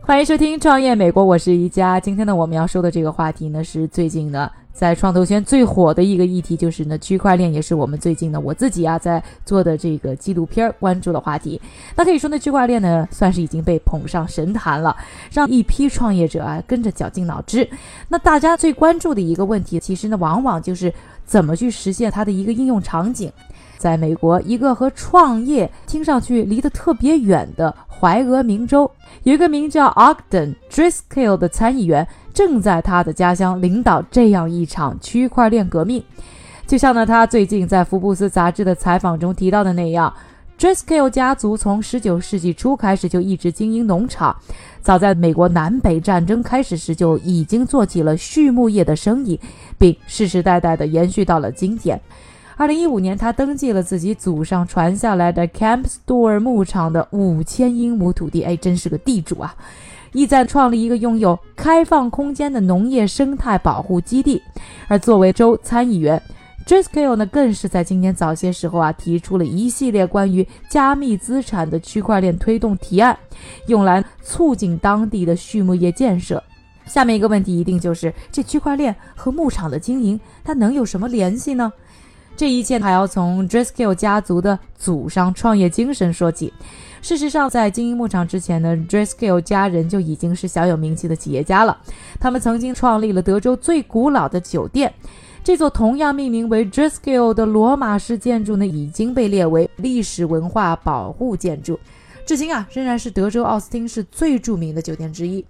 欢迎收听创业美国，我是宜佳。今天呢，我们要说的这个话题呢，是最近呢在创投圈最火的一个议题，就是呢区块链，也是我们最近呢我自己啊在做的这个纪录片关注的话题。那可以说呢，区块链呢算是已经被捧上神坛了，让一批创业者啊跟着绞尽脑汁。那大家最关注的一个问题，其实呢往往就是怎么去实现它的一个应用场景。在美国，一个和创业听上去离得特别远的怀俄明州，有一个名叫 Ogden Driscoll 的参议员，正在他的家乡领导这样一场区块链革命。就像呢，他最近在《福布斯》杂志的采访中提到的那样，Driscoll 家族从19世纪初开始就一直经营农场，早在美国南北战争开始时就已经做起了畜牧业的生意，并世世代代的延续到了今天。二零一五年，他登记了自己祖上传下来的 Camp Store 牧场的五千英亩土地，哎，真是个地主啊！意在创立一个拥有开放空间的农业生态保护基地。而作为州参议员，Driscoll 呢，更是在今年早些时候啊，提出了一系列关于加密资产的区块链推动提案，用来促进当地的畜牧业建设。下面一个问题一定就是：这区块链和牧场的经营，它能有什么联系呢？这一切还要从 Driscoll 家族的祖上创业精神说起。事实上，在经营牧场之前呢，Driscoll 家人就已经是小有名气的企业家了。他们曾经创立了德州最古老的酒店，这座同样命名为 Driscoll 的罗马式建筑呢，已经被列为历史文化保护建筑，至今啊，仍然是德州奥斯汀市最著名的酒店之一。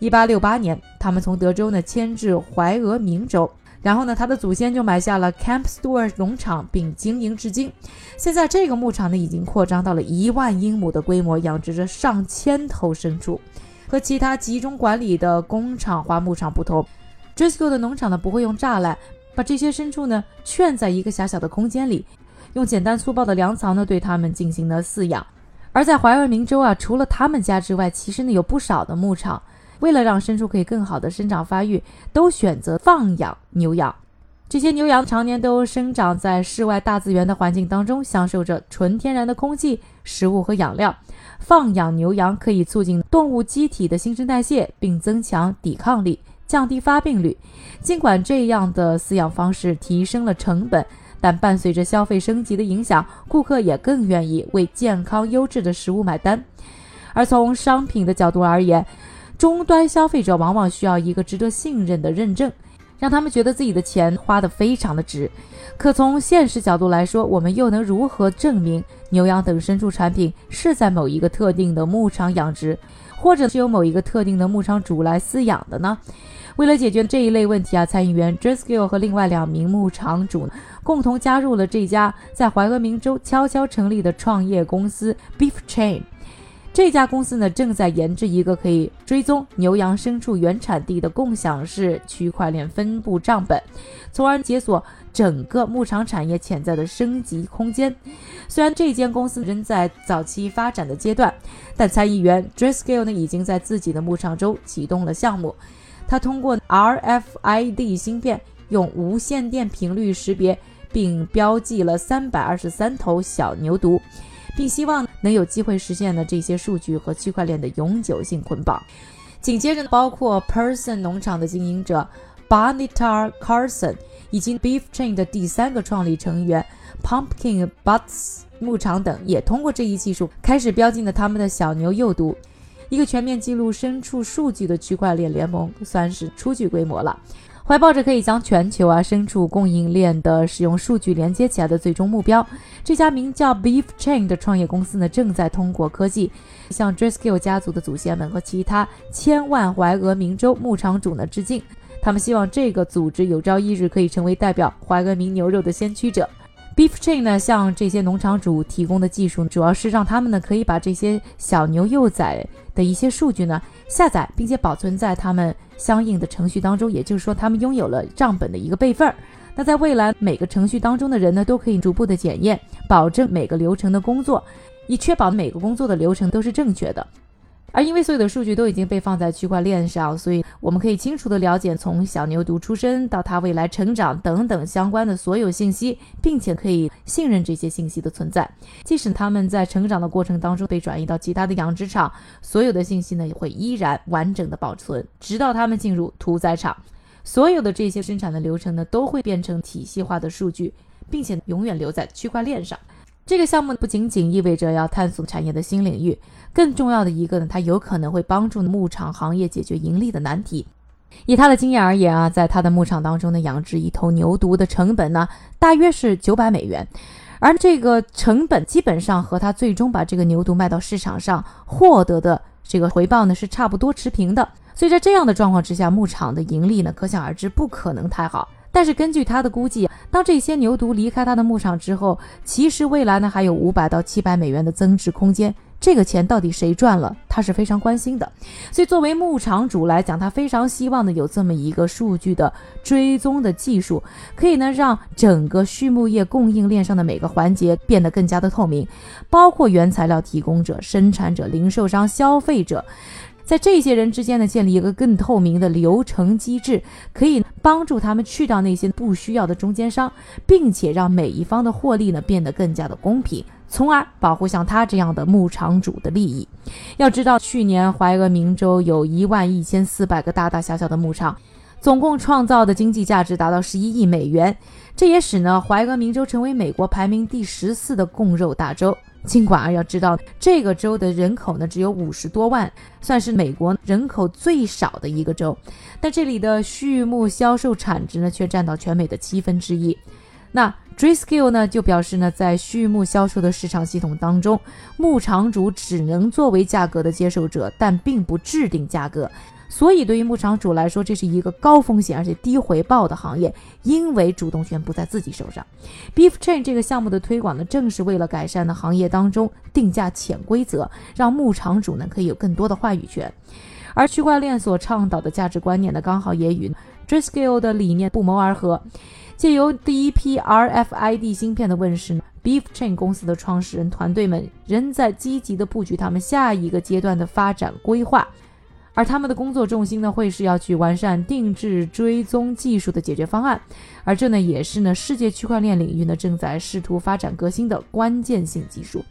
1868年，他们从德州呢迁至怀俄明州。然后呢，他的祖先就买下了 Camp Store 农场，并经营至今。现在这个牧场呢，已经扩张到了一万英亩的规模，养殖着上千头牲畜。和其他集中管理的工厂化牧场不同，Driscoll 的农场呢，不会用栅栏把这些牲畜呢圈在一个狭小的空间里，用简单粗暴的粮草呢对它们进行了饲养。而在怀俄明州啊，除了他们家之外，其实呢有不少的牧场。为了让牲畜可以更好的生长发育，都选择放养牛羊。这些牛羊常年都生长在室外大自然的环境当中，享受着纯天然的空气、食物和养料。放养牛羊可以促进动物机体的新陈代谢，并增强抵抗力，降低发病率。尽管这样的饲养方式提升了成本，但伴随着消费升级的影响，顾客也更愿意为健康优质的食物买单。而从商品的角度而言，终端消费者往往需要一个值得信任的认证，让他们觉得自己的钱花得非常的值。可从现实角度来说，我们又能如何证明牛羊等牲畜产品是在某一个特定的牧场养殖，或者是由某一个特定的牧场主来饲养的呢？为了解决这一类问题啊，参议员 Driscoll 和另外两名牧场主共同加入了这家在怀俄明州悄悄成立的创业公司 Beef Chain。这家公司呢，正在研制一个可以追踪牛羊牲畜原产地的共享式区块链分布账本，从而解锁整个牧场产业潜在的升级空间。虽然这间公司仍在早期发展的阶段，但参议员 Driscoll 呢，已经在自己的牧场中启动了项目。他通过 RFID 芯片，用无线电频率识别并标记了三百二十三头小牛犊。并希望能有机会实现的这些数据和区块链的永久性捆绑。紧接着，包括 Person 农场的经营者 Bonita Carson 以及 Beef Chain 的第三个创立成员 Pumpkin Butts 牧场等，也通过这一技术开始标记了他们的小牛幼犊。一个全面记录牲畜数据的区块链联盟算是初具规模了。怀抱着可以将全球啊牲畜供应链的使用数据连接起来的最终目标，这家名叫 Beef Chain 的创业公司呢，正在通过科技向 Driscoll 家族的祖先们和其他千万怀俄明州牧场主呢致敬。他们希望这个组织有朝一日可以成为代表怀俄明牛肉的先驱者。Beef Chain 呢，向这些农场主提供的技术，主要是让他们呢可以把这些小牛幼崽的一些数据呢下载，并且保存在他们相应的程序当中。也就是说，他们拥有了账本的一个备份儿。那在未来，每个程序当中的人呢，都可以逐步的检验，保证每个流程的工作，以确保每个工作的流程都是正确的。而因为所有的数据都已经被放在区块链上，所以我们可以清楚的了解从小牛犊出生到它未来成长等等相关的所有信息，并且可以信任这些信息的存在。即使它们在成长的过程当中被转移到其他的养殖场，所有的信息呢也会依然完整的保存，直到它们进入屠宰场。所有的这些生产的流程呢都会变成体系化的数据，并且永远留在区块链上。这个项目不仅仅意味着要探索产业的新领域，更重要的一个呢，它有可能会帮助牧场行业解决盈利的难题。以他的经验而言啊，在他的牧场当中呢，养殖一头牛犊的成本呢，大约是九百美元，而这个成本基本上和他最终把这个牛犊卖到市场上获得的这个回报呢，是差不多持平的。所以在这样的状况之下，牧场的盈利呢，可想而知不可能太好。但是根据他的估计，当这些牛犊离开他的牧场之后，其实未来呢还有五百到七百美元的增值空间。这个钱到底谁赚了，他是非常关心的。所以作为牧场主来讲，他非常希望呢有这么一个数据的追踪的技术，可以呢让整个畜牧业供应链上的每个环节变得更加的透明，包括原材料提供者、生产者、零售商、消费者。在这些人之间呢，建立一个更透明的流程机制，可以帮助他们去掉那些不需要的中间商，并且让每一方的获利呢变得更加的公平，从而保护像他这样的牧场主的利益。要知道，去年怀俄明州有一万一千四百个大大小小的牧场，总共创造的经济价值达到十一亿美元，这也使呢怀俄明州成为美国排名第十四的供肉大州。尽管啊，要知道这个州的人口呢只有五十多万，算是美国人口最少的一个州，但这里的畜牧销售产值呢却占到全美的七分之一。那 Driscoll 呢就表示呢，在畜牧销售的市场系统当中，牧场主只能作为价格的接受者，但并不制定价格。所以，对于牧场主来说，这是一个高风险而且低回报的行业，因为主动权不在自己手上。Beef Chain 这个项目的推广呢，正是为了改善呢行业当中定价潜规则，让牧场主呢可以有更多的话语权。而区块链所倡导的价值观念呢，刚好也与 Driscoll 的理念不谋而合。借由第一批 RFID 芯片的问世呢，Beef Chain 公司的创始人团队们仍在积极的布局他们下一个阶段的发展规划。而他们的工作重心呢，会是要去完善定制追踪技术的解决方案，而这呢，也是呢，世界区块链领域呢正在试图发展革新的关键性技术。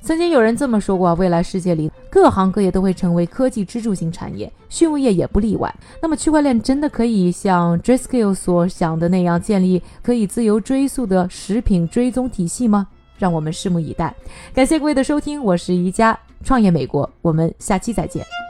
曾经有人这么说过，未来世界里各行各业都会成为科技支柱型产业，畜牧业也不例外。那么，区块链真的可以像 Driscoll 所想的那样，建立可以自由追溯的食品追踪体系吗？让我们拭目以待。感谢各位的收听，我是宜家创业美国，我们下期再见。